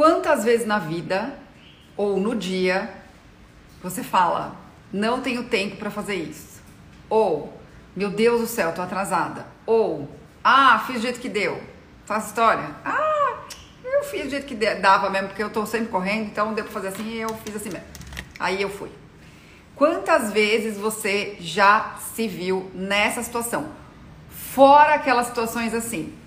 Quantas vezes na vida ou no dia você fala, não tenho tempo para fazer isso? Ou, meu Deus do céu, tô atrasada. Ou, ah, fiz do jeito que deu. Faz história? Ah, eu fiz do jeito que dava mesmo, porque eu tô sempre correndo, então deu pra fazer assim eu fiz assim mesmo. Aí eu fui. Quantas vezes você já se viu nessa situação? Fora aquelas situações assim.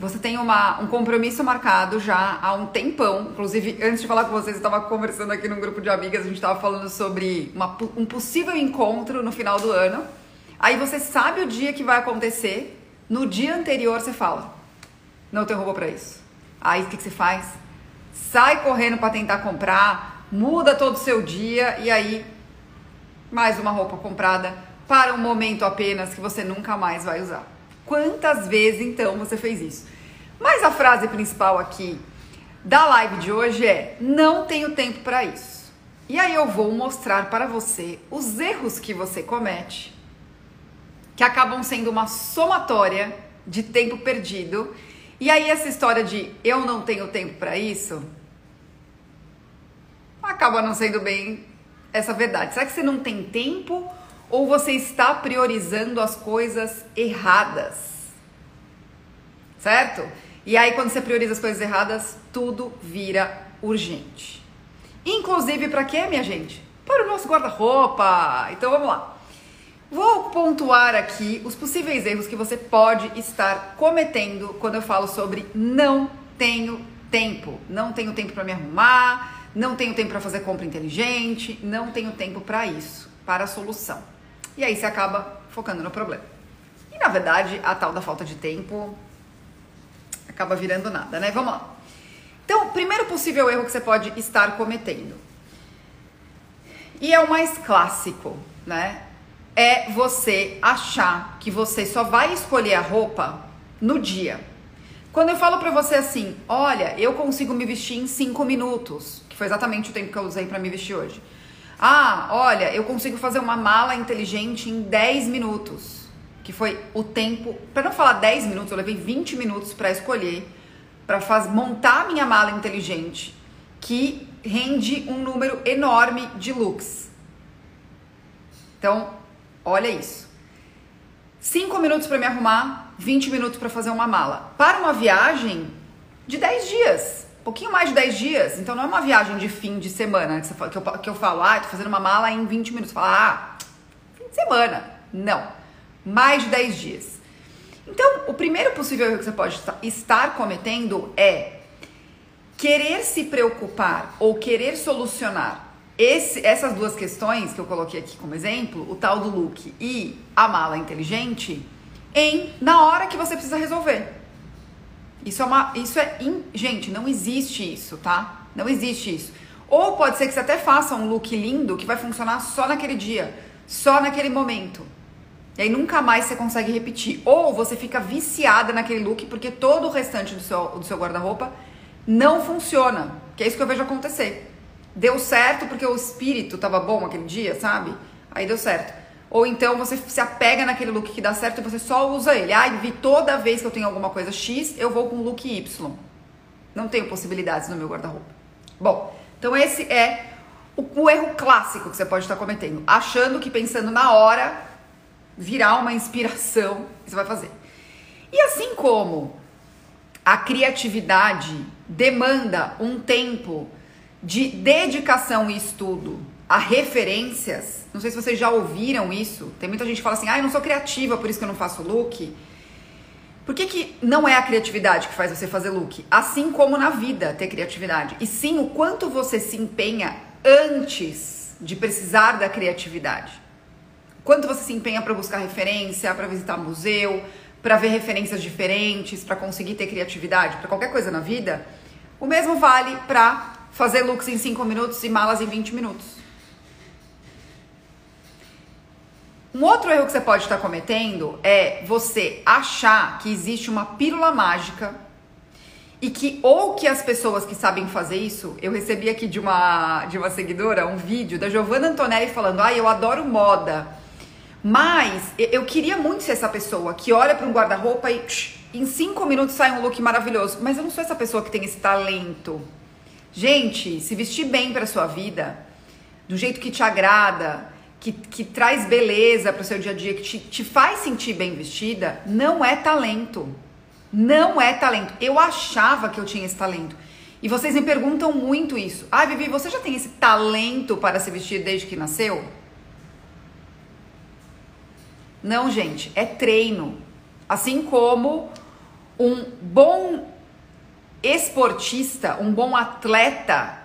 Você tem uma, um compromisso marcado já há um tempão. Inclusive, antes de falar com vocês, eu estava conversando aqui num grupo de amigas, a gente estava falando sobre uma, um possível encontro no final do ano. Aí você sabe o dia que vai acontecer, no dia anterior você fala: Não tenho roupa para isso. Aí o que, que você faz? Sai correndo para tentar comprar, muda todo o seu dia e aí mais uma roupa comprada para um momento apenas que você nunca mais vai usar. Quantas vezes então você fez isso? Mas a frase principal aqui da live de hoje é: não tenho tempo para isso. E aí eu vou mostrar para você os erros que você comete, que acabam sendo uma somatória de tempo perdido. E aí essa história de eu não tenho tempo para isso acaba não sendo bem essa verdade. Será que você não tem tempo ou você está priorizando as coisas erradas? Certo? E aí, quando você prioriza as coisas erradas, tudo vira urgente. Inclusive, para quê, minha gente? Para o nosso guarda-roupa. Então, vamos lá. Vou pontuar aqui os possíveis erros que você pode estar cometendo quando eu falo sobre não tenho tempo. Não tenho tempo para me arrumar, não tenho tempo para fazer compra inteligente, não tenho tempo para isso, para a solução. E aí você acaba focando no problema. E na verdade, a tal da falta de tempo acaba virando nada, né? Vamos lá. Então, primeiro possível erro que você pode estar cometendo. E é o mais clássico, né? É você achar que você só vai escolher a roupa no dia. Quando eu falo pra você assim, olha, eu consigo me vestir em 5 minutos, que foi exatamente o tempo que eu usei para me vestir hoje. Ah, olha, eu consigo fazer uma mala inteligente em 10 minutos. Que foi o tempo, para não falar 10 minutos, eu levei 20 minutos para escolher, para montar minha mala inteligente, que rende um número enorme de looks. Então, olha isso. 5 minutos para me arrumar, 20 minutos para fazer uma mala. Para uma viagem de 10 dias pouquinho mais de 10 dias, então não é uma viagem de fim de semana que, eu, que eu falo, ah, tô fazendo uma mala em 20 minutos. Fala, ah, fim de semana. Não, mais de 10 dias. Então, o primeiro possível erro que você pode estar cometendo é querer se preocupar ou querer solucionar esse, essas duas questões que eu coloquei aqui como exemplo, o tal do look e a mala inteligente, em na hora que você precisa resolver. Isso é uma. Isso é. In, gente, não existe isso, tá? Não existe isso. Ou pode ser que você até faça um look lindo que vai funcionar só naquele dia, só naquele momento. E aí nunca mais você consegue repetir. Ou você fica viciada naquele look porque todo o restante do seu, do seu guarda-roupa não funciona. Que é isso que eu vejo acontecer. Deu certo porque o espírito tava bom aquele dia, sabe? Aí deu certo. Ou então você se apega naquele look que dá certo e você só usa ele. Ah, vi toda vez que eu tenho alguma coisa X, eu vou com o look Y. Não tenho possibilidades no meu guarda-roupa. Bom, então esse é o, o, erro clássico que você pode estar cometendo. Achando que pensando na hora virar uma inspiração você vai fazer. E assim como a criatividade demanda um tempo de dedicação e estudo a referências. Não sei se vocês já ouviram isso. Tem muita gente que fala assim: ah, eu não sou criativa, por isso que eu não faço look. Por que, que não é a criatividade que faz você fazer look? Assim como na vida ter criatividade. E sim o quanto você se empenha antes de precisar da criatividade. Quanto você se empenha para buscar referência, para visitar museu, para ver referências diferentes, para conseguir ter criatividade, para qualquer coisa na vida. O mesmo vale para fazer looks em 5 minutos e malas em 20 minutos. Um outro erro que você pode estar cometendo é você achar que existe uma pílula mágica e que ou que as pessoas que sabem fazer isso, eu recebi aqui de uma de uma seguidora um vídeo da Giovanna Antonelli falando: "Ai, ah, eu adoro moda, mas eu queria muito ser essa pessoa que olha para um guarda-roupa e em cinco minutos sai um look maravilhoso, mas eu não sou essa pessoa que tem esse talento. Gente, se vestir bem para sua vida, do jeito que te agrada, que, que traz beleza para o seu dia a dia, que te, te faz sentir bem vestida, não é talento. Não é talento. Eu achava que eu tinha esse talento. E vocês me perguntam muito isso. Ah, Vivi, você já tem esse talento para se vestir desde que nasceu? Não, gente, é treino. Assim como um bom esportista, um bom atleta,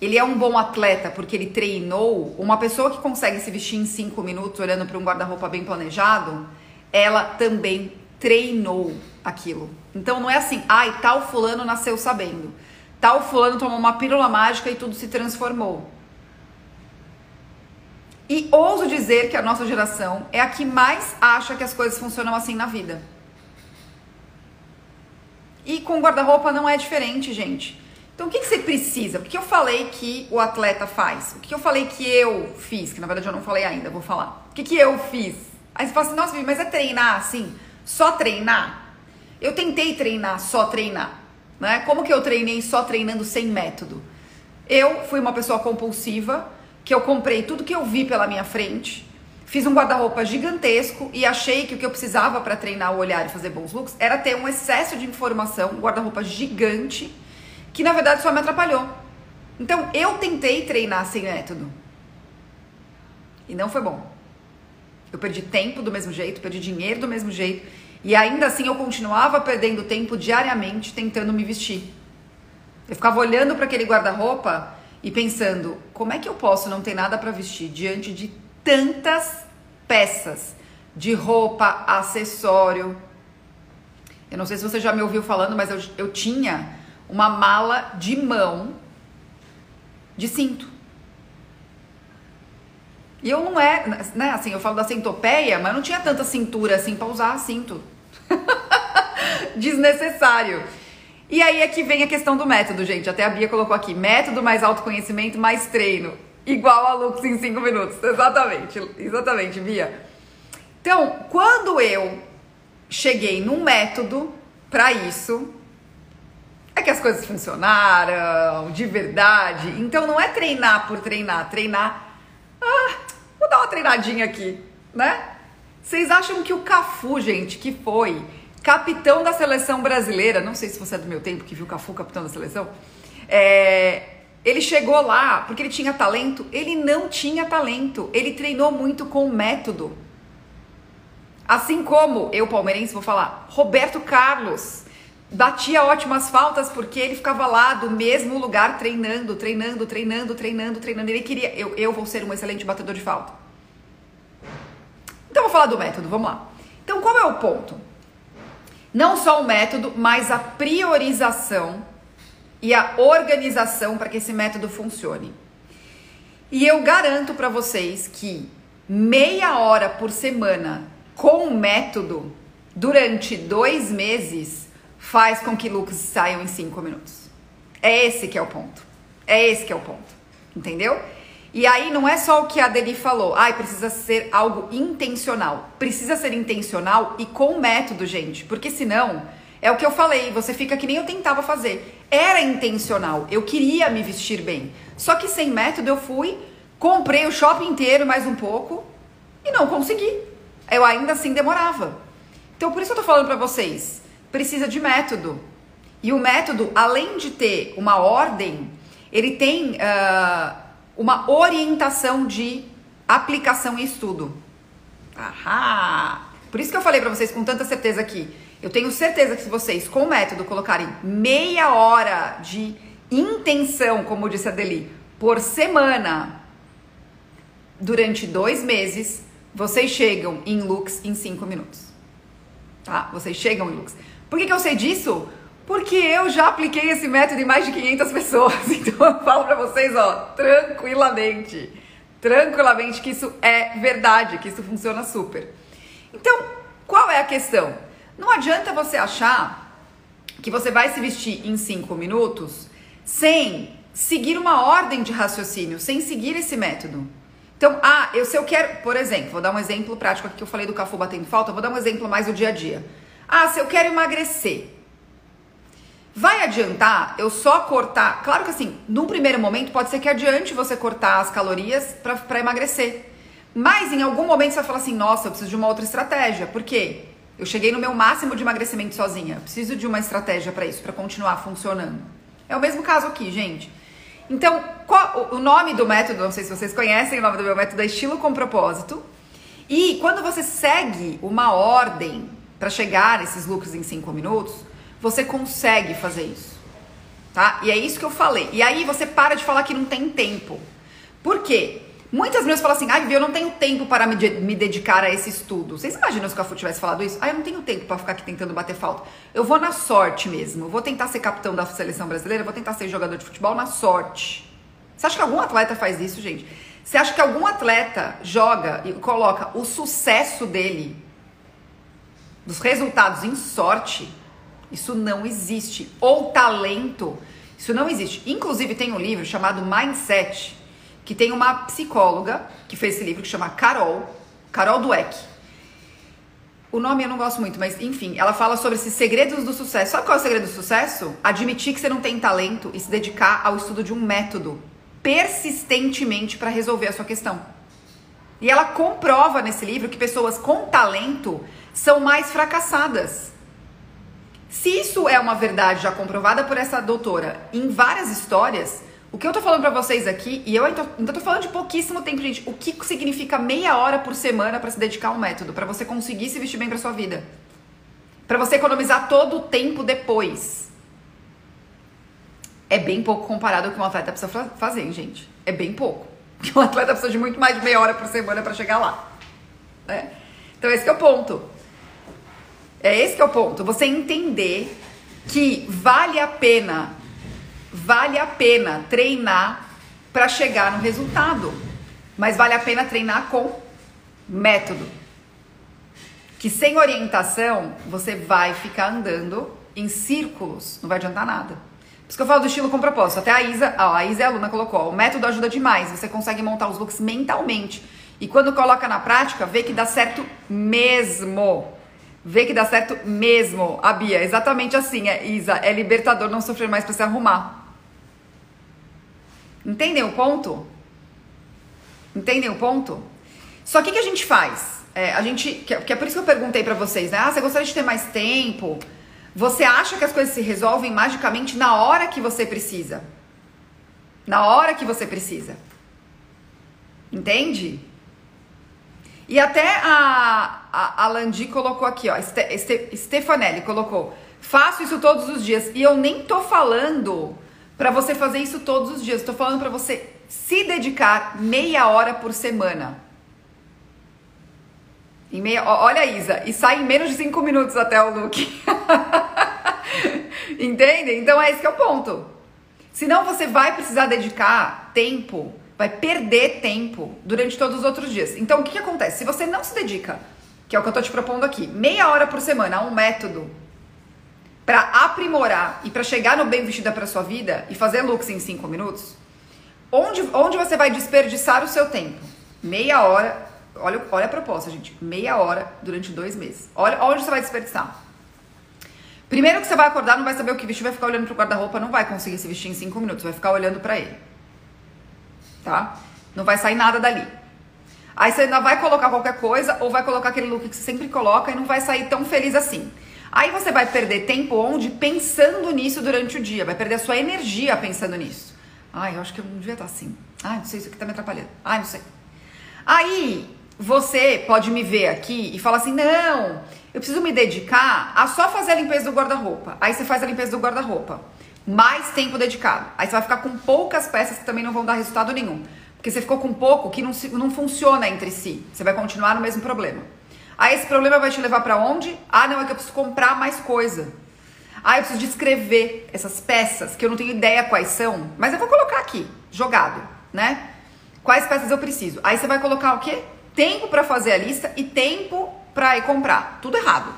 ele é um bom atleta porque ele treinou. Uma pessoa que consegue se vestir em cinco minutos olhando para um guarda-roupa bem planejado, ela também treinou aquilo. Então não é assim, ai, tal fulano nasceu sabendo. Tal fulano tomou uma pílula mágica e tudo se transformou. E ouso dizer que a nossa geração é a que mais acha que as coisas funcionam assim na vida. E com guarda-roupa não é diferente, gente. Então o que, que você precisa? O que eu falei que o atleta faz? O que eu falei que eu fiz? Que na verdade eu não falei ainda, vou falar. O que, que eu fiz? Aí você fala assim, nossa, mas é treinar assim? Só treinar? Eu tentei treinar, só treinar. Né? Como que eu treinei só treinando sem método? Eu fui uma pessoa compulsiva, que eu comprei tudo que eu vi pela minha frente, fiz um guarda-roupa gigantesco e achei que o que eu precisava para treinar o olhar e fazer bons looks era ter um excesso de informação, um guarda-roupa gigante, que na verdade só me atrapalhou. Então eu tentei treinar sem método. E não foi bom. Eu perdi tempo do mesmo jeito, perdi dinheiro do mesmo jeito. E ainda assim eu continuava perdendo tempo diariamente tentando me vestir. Eu ficava olhando para aquele guarda-roupa e pensando: como é que eu posso não ter nada para vestir diante de tantas peças de roupa, acessório? Eu não sei se você já me ouviu falando, mas eu, eu tinha uma mala de mão de cinto. E eu não é, né, assim, eu falo da centopeia, mas não tinha tanta cintura assim para usar cinto. Desnecessário. E aí é que vem a questão do método, gente. Até a Bia colocou aqui: método mais autoconhecimento mais treino. Igual a Lux em 5 minutos. Exatamente, exatamente, Bia. Então, quando eu cheguei num método para isso, é que as coisas funcionaram de verdade. Então, não é treinar por treinar, treinar. Ah, vou dar uma treinadinha aqui, né? Vocês acham que o Cafu, gente, que foi capitão da seleção brasileira, não sei se você é do meu tempo que viu o Cafu capitão da seleção, é, ele chegou lá porque ele tinha talento? Ele não tinha talento, ele treinou muito com método. Assim como eu, palmeirense, vou falar, Roberto Carlos batia ótimas faltas porque ele ficava lá do mesmo lugar treinando, treinando, treinando, treinando, treinando. Ele queria, eu, eu vou ser um excelente batedor de falta. Então vou falar do método, vamos lá. Então qual é o ponto? Não só o método, mas a priorização e a organização para que esse método funcione. E eu garanto para vocês que meia hora por semana com o método durante dois meses faz com que looks saiam em cinco minutos. É esse que é o ponto. É esse que é o ponto. Entendeu? E aí não é só o que a Deli falou, ai, ah, precisa ser algo intencional. Precisa ser intencional e com método, gente, porque senão é o que eu falei, você fica que nem eu tentava fazer. Era intencional, eu queria me vestir bem. Só que sem método eu fui, comprei o shopping inteiro mais um pouco e não consegui. Eu ainda assim demorava. Então por isso eu tô falando para vocês, precisa de método. E o método, além de ter uma ordem, ele tem uh, uma orientação de aplicação e estudo. Ahá! Por isso que eu falei para vocês com tanta certeza aqui. Eu tenho certeza que se vocês, com o método, colocarem meia hora de intenção, como disse a Deli, por semana, durante dois meses, vocês chegam em looks em cinco minutos. Tá? Vocês chegam em looks. Por que, que eu sei disso? Porque eu já apliquei esse método em mais de 500 pessoas. Então eu falo para vocês, ó, tranquilamente, tranquilamente que isso é verdade, que isso funciona super. Então, qual é a questão? Não adianta você achar que você vai se vestir em 5 minutos sem seguir uma ordem de raciocínio, sem seguir esse método. Então, ah, eu se eu quero, por exemplo, vou dar um exemplo prático aqui que eu falei do Cafu batendo falta, vou dar um exemplo mais do dia a dia. Ah, se eu quero emagrecer, Vai adiantar eu só cortar? Claro que assim, num primeiro momento pode ser que adiante você cortar as calorias para emagrecer. Mas em algum momento você vai falar assim: nossa, eu preciso de uma outra estratégia. Por quê? Eu cheguei no meu máximo de emagrecimento sozinha. Eu preciso de uma estratégia para isso, para continuar funcionando. É o mesmo caso aqui, gente. Então, qual, o nome do método, não sei se vocês conhecem, o nome do meu método é estilo com propósito. E quando você segue uma ordem para chegar nesses lucros em 5 minutos, você consegue fazer isso. Tá? E é isso que eu falei. E aí você para de falar que não tem tempo. Por quê? Muitas vezes falam assim, ai, ah, eu não tenho tempo para me, de me, dedicar a esse estudo. Vocês imaginam se o Cafu tivesse falado isso? Ah, eu não tenho tempo para ficar aqui tentando bater falta. Eu vou na sorte mesmo. Vou tentar ser capitão da seleção brasileira, vou tentar ser jogador de futebol na sorte. Você acha que algum atleta faz isso, gente? Você acha que algum atleta joga e coloca o sucesso dele, dos resultados em sorte? Isso não existe. Ou talento, isso não existe. Inclusive tem um livro chamado Mindset que tem uma psicóloga que fez esse livro que chama Carol, Carol Dweck. O nome eu não gosto muito, mas enfim, ela fala sobre esses segredos do sucesso. Sabe qual é o segredo do sucesso? Admitir que você não tem talento e se dedicar ao estudo de um método persistentemente para resolver a sua questão. E ela comprova nesse livro que pessoas com talento são mais fracassadas. Se isso é uma verdade já comprovada por essa doutora em várias histórias, o que eu tô falando para vocês aqui, e eu ainda tô, falando de pouquíssimo tempo, gente, o que significa meia hora por semana para se dedicar a um método, para você conseguir se vestir bem para sua vida, para você economizar todo o tempo depois. É bem pouco comparado ao que um atleta precisa fazer, gente. É bem pouco. Porque um atleta precisa de muito mais de meia hora por semana para chegar lá. Né? Então esse é o ponto. É esse que é o ponto. Você entender que vale a pena vale a pena treinar para chegar no resultado, mas vale a pena treinar com método. Que sem orientação você vai ficar andando em círculos, não vai adiantar nada. Por isso que eu falo do estilo com propósito. Até a Isa, ó, a Isa é a aluna colocou, o método ajuda demais, você consegue montar os looks mentalmente. E quando coloca na prática, vê que dá certo mesmo. Vê que dá certo mesmo. A Bia, exatamente assim, é, Isa, é libertador não sofrer mais para se arrumar. Entendem o ponto? Entendem o ponto? Só que o que a gente faz? É, a gente, que, que é por isso que eu perguntei para vocês, né? Ah, você gostaria de ter mais tempo? Você acha que as coisas se resolvem magicamente na hora que você precisa? Na hora que você precisa. Entende? E até a, a, a Landi colocou aqui, ó, Ste, Stefanelli colocou, faço isso todos os dias. E eu nem tô falando para você fazer isso todos os dias. Estou falando para você se dedicar meia hora por semana. Em meia, olha, Isa, e sai em menos de cinco minutos até o look. Entende? Então é esse que é o ponto. Senão você vai precisar dedicar tempo, vai perder tempo durante todos os outros dias. Então o que, que acontece? Se você não se dedica, que é o que eu tô te propondo aqui, meia hora por semana um método para aprimorar e para chegar no bem vestida para sua vida e fazer looks em 5 minutos, onde, onde você vai desperdiçar o seu tempo? Meia hora, olha, olha a proposta, gente, meia hora durante dois meses. Olha onde você vai desperdiçar. Primeiro que você vai acordar, não vai saber o que vestir, vai ficar olhando pro guarda-roupa, não vai conseguir se vestir em 5 minutos, vai ficar olhando para ele. Tá? Não vai sair nada dali. Aí você ainda vai colocar qualquer coisa ou vai colocar aquele look que você sempre coloca e não vai sair tão feliz assim. Aí você vai perder tempo onde? Pensando nisso durante o dia. Vai perder a sua energia pensando nisso. Ai, eu acho que eu não devia estar assim. Ai, não sei, isso aqui tá me atrapalhando. Ai, não sei. Aí você pode me ver aqui e falar assim: não, eu preciso me dedicar a só fazer a limpeza do guarda-roupa. Aí você faz a limpeza do guarda-roupa. Mais tempo dedicado. Aí você vai ficar com poucas peças que também não vão dar resultado nenhum. Porque você ficou com pouco que não, não funciona entre si. Você vai continuar no mesmo problema. Aí esse problema vai te levar para onde? Ah, não, é que eu preciso comprar mais coisa. Ah, eu preciso descrever essas peças que eu não tenho ideia quais são, mas eu vou colocar aqui, jogado, né? Quais peças eu preciso? Aí você vai colocar o quê? Tempo para fazer a lista e tempo para ir comprar. Tudo errado.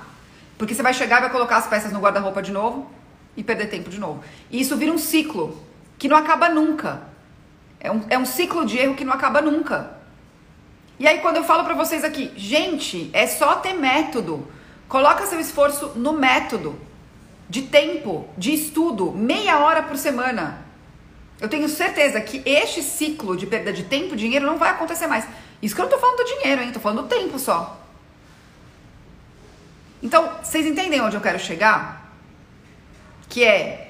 Porque você vai chegar e vai colocar as peças no guarda-roupa de novo e perder tempo de novo. E isso vira um ciclo que não acaba nunca. É um, é um ciclo de erro que não acaba nunca. E aí quando eu falo para vocês aqui, gente, é só ter método. Coloca seu esforço no método. de tempo, de estudo, meia hora por semana. Eu tenho certeza que este ciclo de perda de tempo dinheiro não vai acontecer mais. Isso que eu não tô falando do dinheiro, hein? Tô falando do tempo só. Então, vocês entendem onde eu quero chegar? Que é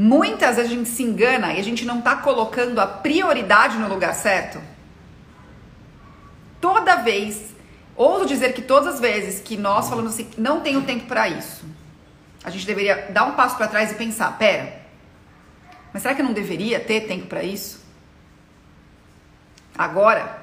muitas a gente se engana e a gente não tá colocando a prioridade no lugar certo. Toda vez, ouso dizer que todas as vezes que nós falamos assim, não tenho tempo para isso, a gente deveria dar um passo para trás e pensar: pera, mas será que eu não deveria ter tempo para isso? Agora?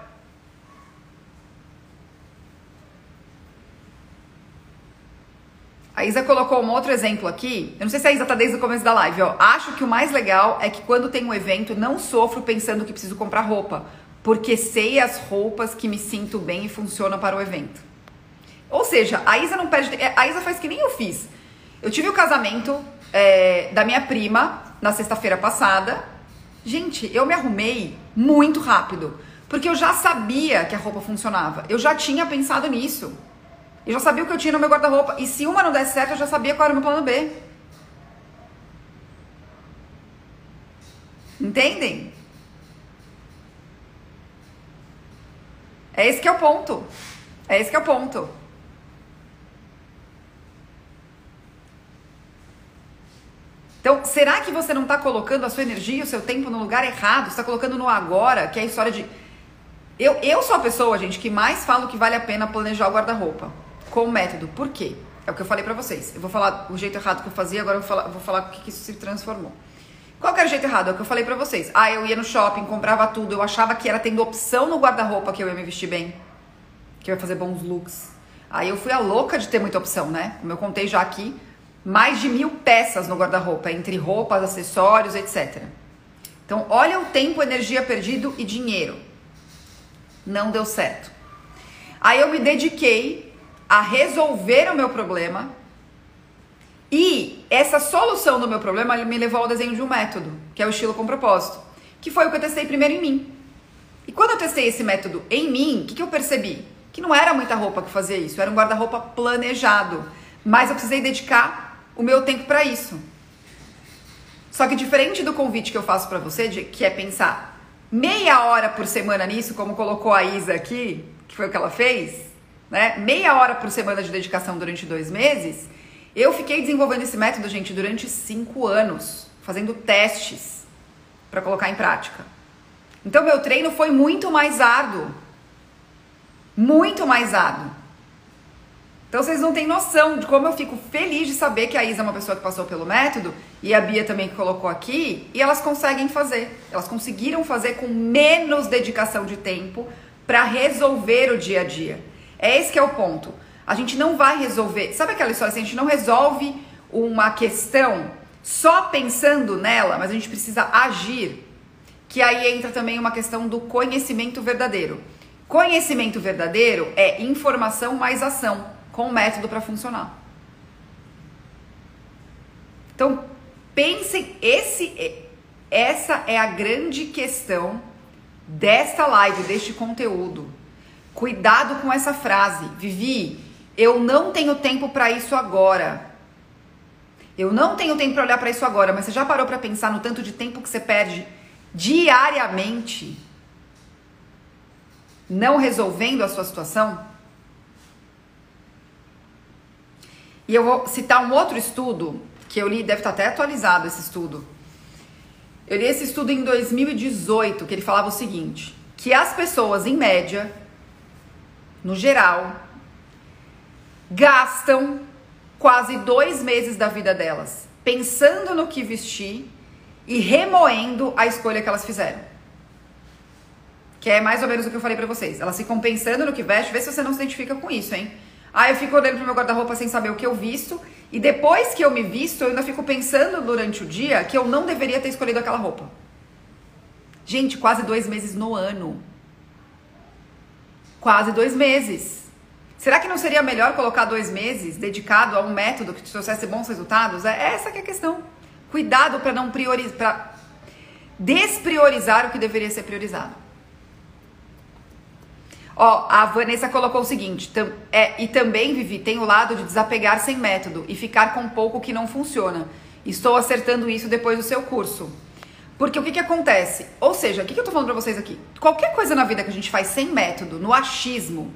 A Isa colocou um outro exemplo aqui. Eu não sei se a Isa tá desde o começo da live, ó. Acho que o mais legal é que quando tem um evento, não sofro pensando que preciso comprar roupa porque sei as roupas que me sinto bem e funcionam para o evento. Ou seja, a Isa não perde. A Isa faz que nem eu fiz. Eu tive o casamento é, da minha prima na sexta-feira passada. Gente, eu me arrumei muito rápido. Porque eu já sabia que a roupa funcionava. Eu já tinha pensado nisso. Eu já sabia o que eu tinha no meu guarda-roupa. E se uma não desse certo, eu já sabia qual era o meu plano B. Entendem? É esse que é o ponto. É esse que é o ponto. Então, será que você não está colocando a sua energia, o seu tempo no lugar errado? Você está colocando no agora, que é a história de. Eu, eu sou a pessoa, gente, que mais falo que vale a pena planejar o guarda-roupa com o método. Por quê? É o que eu falei pra vocês. Eu vou falar o jeito errado que eu fazia, agora eu vou falar, vou falar o que, que isso se transformou. Qual que era o jeito errado? É o que eu falei pra vocês. Ah, eu ia no shopping, comprava tudo, eu achava que era tendo opção no guarda-roupa que eu ia me vestir bem, que eu ia fazer bons looks. Aí eu fui a louca de ter muita opção, né? Como eu contei já aqui, mais de mil peças no guarda-roupa, entre roupas, acessórios, etc. Então, olha o tempo, energia perdido e dinheiro. Não deu certo. Aí eu me dediquei a resolver o meu problema e essa solução do meu problema me levou ao desenho de um método, que é o estilo com propósito, que foi o que eu testei primeiro em mim. E quando eu testei esse método em mim, o que, que eu percebi? Que não era muita roupa que fazia isso, era um guarda-roupa planejado. Mas eu precisei dedicar o meu tempo para isso. Só que diferente do convite que eu faço para você, de, que é pensar meia hora por semana nisso, como colocou a Isa aqui, que foi o que ela fez, né? Meia hora por semana de dedicação durante dois meses eu fiquei desenvolvendo esse método, gente, durante cinco anos, fazendo testes para colocar em prática. Então, meu treino foi muito mais árduo. Muito mais árduo. Então, vocês não têm noção de como eu fico feliz de saber que a Isa é uma pessoa que passou pelo método e a Bia também que colocou aqui e elas conseguem fazer. Elas conseguiram fazer com menos dedicação de tempo para resolver o dia a dia. É esse que é o ponto. A gente não vai resolver. Sabe aquela história assim? A gente não resolve uma questão só pensando nela, mas a gente precisa agir. Que aí entra também uma questão do conhecimento verdadeiro. Conhecimento verdadeiro é informação mais ação, com o método para funcionar. Então, pensem, esse, essa é a grande questão desta live, deste conteúdo. Cuidado com essa frase. Vivi, eu não tenho tempo para isso agora. Eu não tenho tempo para olhar para isso agora, mas você já parou para pensar no tanto de tempo que você perde diariamente não resolvendo a sua situação? E eu vou citar um outro estudo que eu li, deve estar até atualizado esse estudo. Eu li esse estudo em 2018, que ele falava o seguinte: que as pessoas, em média, no geral, gastam quase dois meses da vida delas pensando no que vestir e remoendo a escolha que elas fizeram. Que é mais ou menos o que eu falei pra vocês. Elas ficam pensando no que veste, vê se você não se identifica com isso, hein? Ah, eu fico olhando pro meu guarda-roupa sem saber o que eu visto. E depois que eu me visto, eu ainda fico pensando durante o dia que eu não deveria ter escolhido aquela roupa. Gente, quase dois meses no ano. Quase dois meses. Será que não seria melhor colocar dois meses dedicado a um método que te trouxesse bons resultados? É essa que é a questão. Cuidado para não priorizar, para despriorizar o que deveria ser priorizado. Ó, a Vanessa colocou o seguinte: tam, é, e também, Vivi, tem o lado de desapegar sem método e ficar com pouco que não funciona. Estou acertando isso depois do seu curso. Porque o que, que acontece? Ou seja, o que, que eu tô falando pra vocês aqui? Qualquer coisa na vida que a gente faz sem método, no achismo,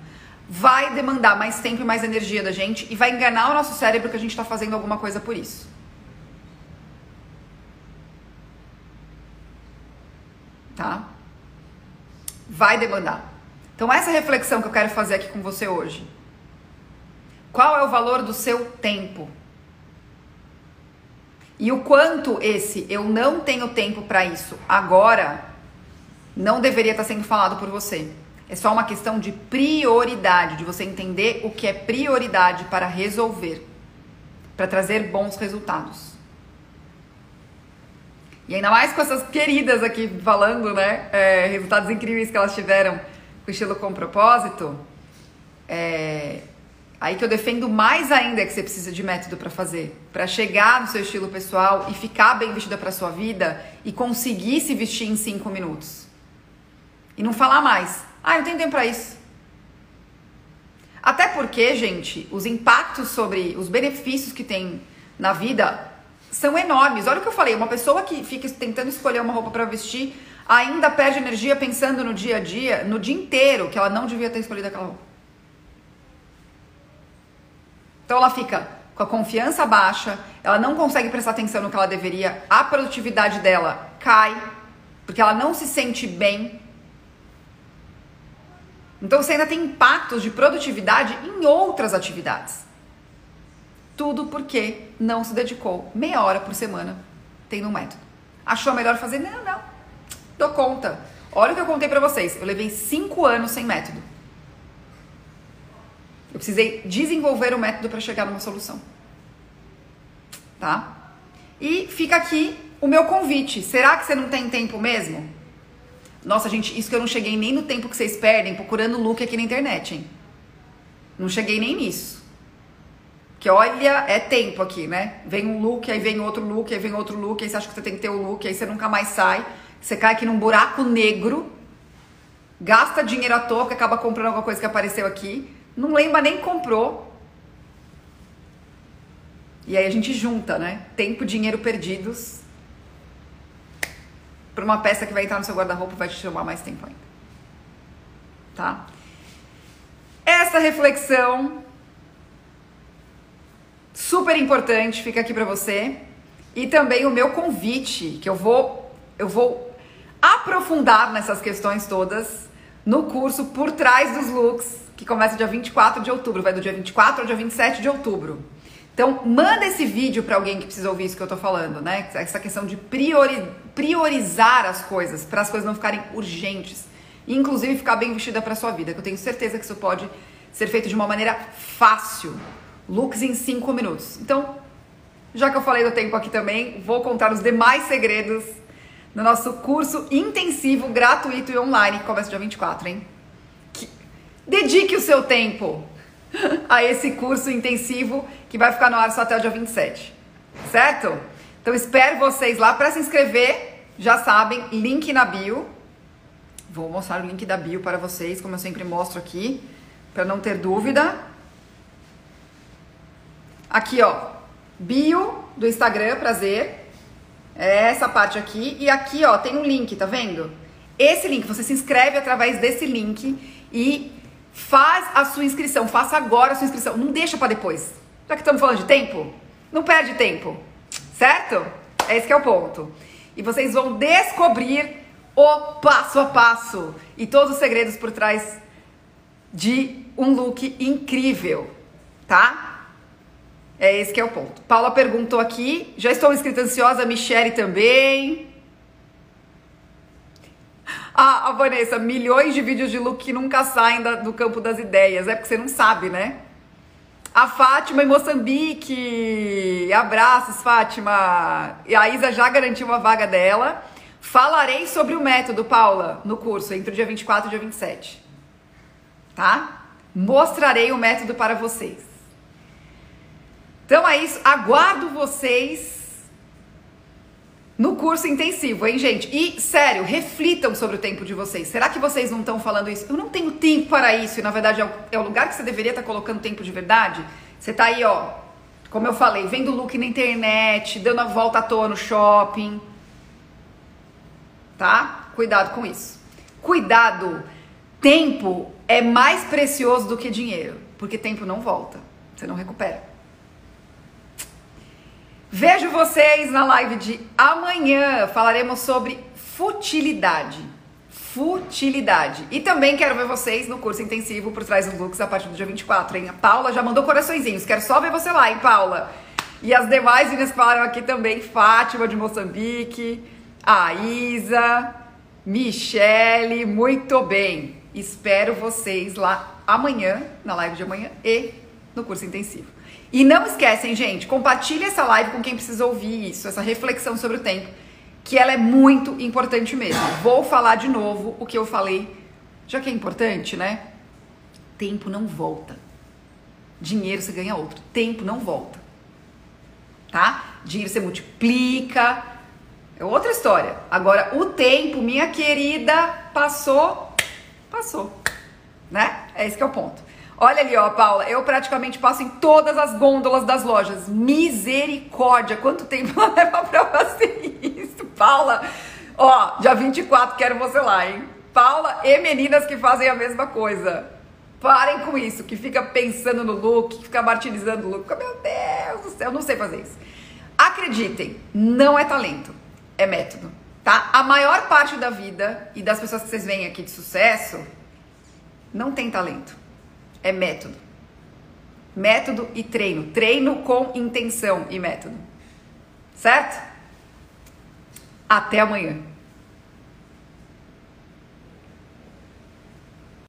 vai demandar mais tempo e mais energia da gente e vai enganar o nosso cérebro que a gente tá fazendo alguma coisa por isso. Tá? Vai demandar. Então, essa reflexão que eu quero fazer aqui com você hoje. Qual é o valor do seu tempo? E o quanto esse eu não tenho tempo para isso agora não deveria estar tá sendo falado por você. É só uma questão de prioridade, de você entender o que é prioridade para resolver, para trazer bons resultados. E ainda mais com essas queridas aqui falando, né? É, resultados incríveis que elas tiveram com estilo com propósito. É, aí que eu defendo mais ainda que você precisa de método para fazer, para chegar no seu estilo pessoal e ficar bem vestida para sua vida e conseguir se vestir em cinco minutos. E não falar mais. Ah, não tenho tempo para isso. Até porque, gente, os impactos sobre os benefícios que tem na vida são enormes. Olha o que eu falei, uma pessoa que fica tentando escolher uma roupa para vestir ainda perde energia pensando no dia a dia, no dia inteiro, que ela não devia ter escolhido aquela roupa. Então ela fica com a confiança baixa, ela não consegue prestar atenção no que ela deveria, a produtividade dela cai, porque ela não se sente bem. Então você ainda tem impactos de produtividade em outras atividades. Tudo porque não se dedicou meia hora por semana tendo um método. Achou melhor fazer? Não, não. Dou conta. Olha o que eu contei pra vocês. Eu levei cinco anos sem método. Precisei desenvolver o método para chegar numa solução. Tá? E fica aqui o meu convite. Será que você não tem tempo mesmo? Nossa, gente, isso que eu não cheguei nem no tempo que vocês perdem procurando look aqui na internet, hein? Não cheguei nem nisso. Que olha, é tempo aqui, né? Vem um look, aí vem outro look, aí vem outro look, aí você acha que você tem que ter o um look, aí você nunca mais sai. Você cai aqui num buraco negro, gasta dinheiro à toa, que acaba comprando alguma coisa que apareceu aqui, não lembra nem comprou. E aí a gente junta, né? Tempo, dinheiro perdidos para uma peça que vai entrar no seu guarda-roupa vai te chamar mais tempo ainda. Tá? Essa reflexão super importante, fica aqui para você. E também o meu convite, que eu vou eu vou aprofundar nessas questões todas no curso Por Trás dos Looks, que começa dia 24 de outubro, vai do dia 24 ao dia 27 de outubro. Então, manda esse vídeo para alguém que precisa ouvir isso que eu tô falando, né? Essa questão de priori priorizar as coisas, para as coisas não ficarem urgentes, e inclusive ficar bem vestida para sua vida, que eu tenho certeza que isso pode ser feito de uma maneira fácil looks em 5 minutos. Então, já que eu falei do tempo aqui também, vou contar os demais segredos no nosso curso intensivo, gratuito e online, que começa dia 24, hein? Que... Dedique o seu tempo a esse curso intensivo que vai ficar no ar só até o dia 27, certo? Então espero vocês lá para se inscrever, já sabem, link na bio. Vou mostrar o link da bio para vocês, como eu sempre mostro aqui, para não ter dúvida. Aqui, ó, bio do Instagram, prazer. É essa parte aqui. E aqui, ó, tem um link, tá vendo? Esse link, você se inscreve através desse link e faz a sua inscrição. Faça agora a sua inscrição. Não deixa para depois. Já que estamos falando de tempo, não perde tempo. Certo? É esse que é o ponto. E vocês vão descobrir o passo a passo e todos os segredos por trás de um look incrível, tá? É esse que é o ponto. Paula perguntou aqui, já estou inscrita ansiosa, Michele também. Ah, a Vanessa, milhões de vídeos de look que nunca saem da, do campo das ideias. É porque você não sabe, né? A Fátima em Moçambique. Abraços, Fátima. E a Isa já garantiu uma vaga dela. Falarei sobre o método, Paula, no curso, entre o dia 24 e o dia 27. Tá? Mostrarei o método para vocês. Então é isso, aguardo vocês no curso intensivo, hein, gente? E, sério, reflitam sobre o tempo de vocês. Será que vocês não estão falando isso? Eu não tenho tempo para isso e, na verdade, é o, é o lugar que você deveria estar colocando tempo de verdade? Você tá aí, ó, como eu falei, vendo look na internet, dando a volta à toa no shopping. Tá? Cuidado com isso. Cuidado. Tempo é mais precioso do que dinheiro, porque tempo não volta. Você não recupera. Vejo vocês na live de amanhã. Falaremos sobre futilidade. Futilidade. E também quero ver vocês no curso intensivo por trás dos looks a partir do dia 24, hein? A Paula já mandou coraçõezinhos. Quero só ver você lá, hein, Paula? E as demais meninas falaram aqui também. Fátima de Moçambique, a Isa, Michele. Muito bem. Espero vocês lá amanhã, na live de amanhã e no curso intensivo. E não esquecem, gente, compartilhe essa live com quem precisa ouvir isso, essa reflexão sobre o tempo, que ela é muito importante mesmo. Vou falar de novo o que eu falei, já que é importante, né? Tempo não volta. Dinheiro você ganha outro, tempo não volta. Tá? Dinheiro você multiplica, é outra história. Agora, o tempo, minha querida, passou, passou, né? É esse que é o ponto. Olha ali, ó, Paula, eu praticamente passo em todas as gôndolas das lojas. Misericórdia, quanto tempo ela leva pra fazer isso? Paula, ó, dia 24, quero você lá, hein? Paula e meninas que fazem a mesma coisa. Parem com isso, que fica pensando no look, que fica martirizando o look. Meu Deus do céu, eu não sei fazer isso. Acreditem, não é talento, é método, tá? A maior parte da vida e das pessoas que vocês veem aqui de sucesso não tem talento é método. Método e treino. Treino com intenção e método. Certo? Até amanhã.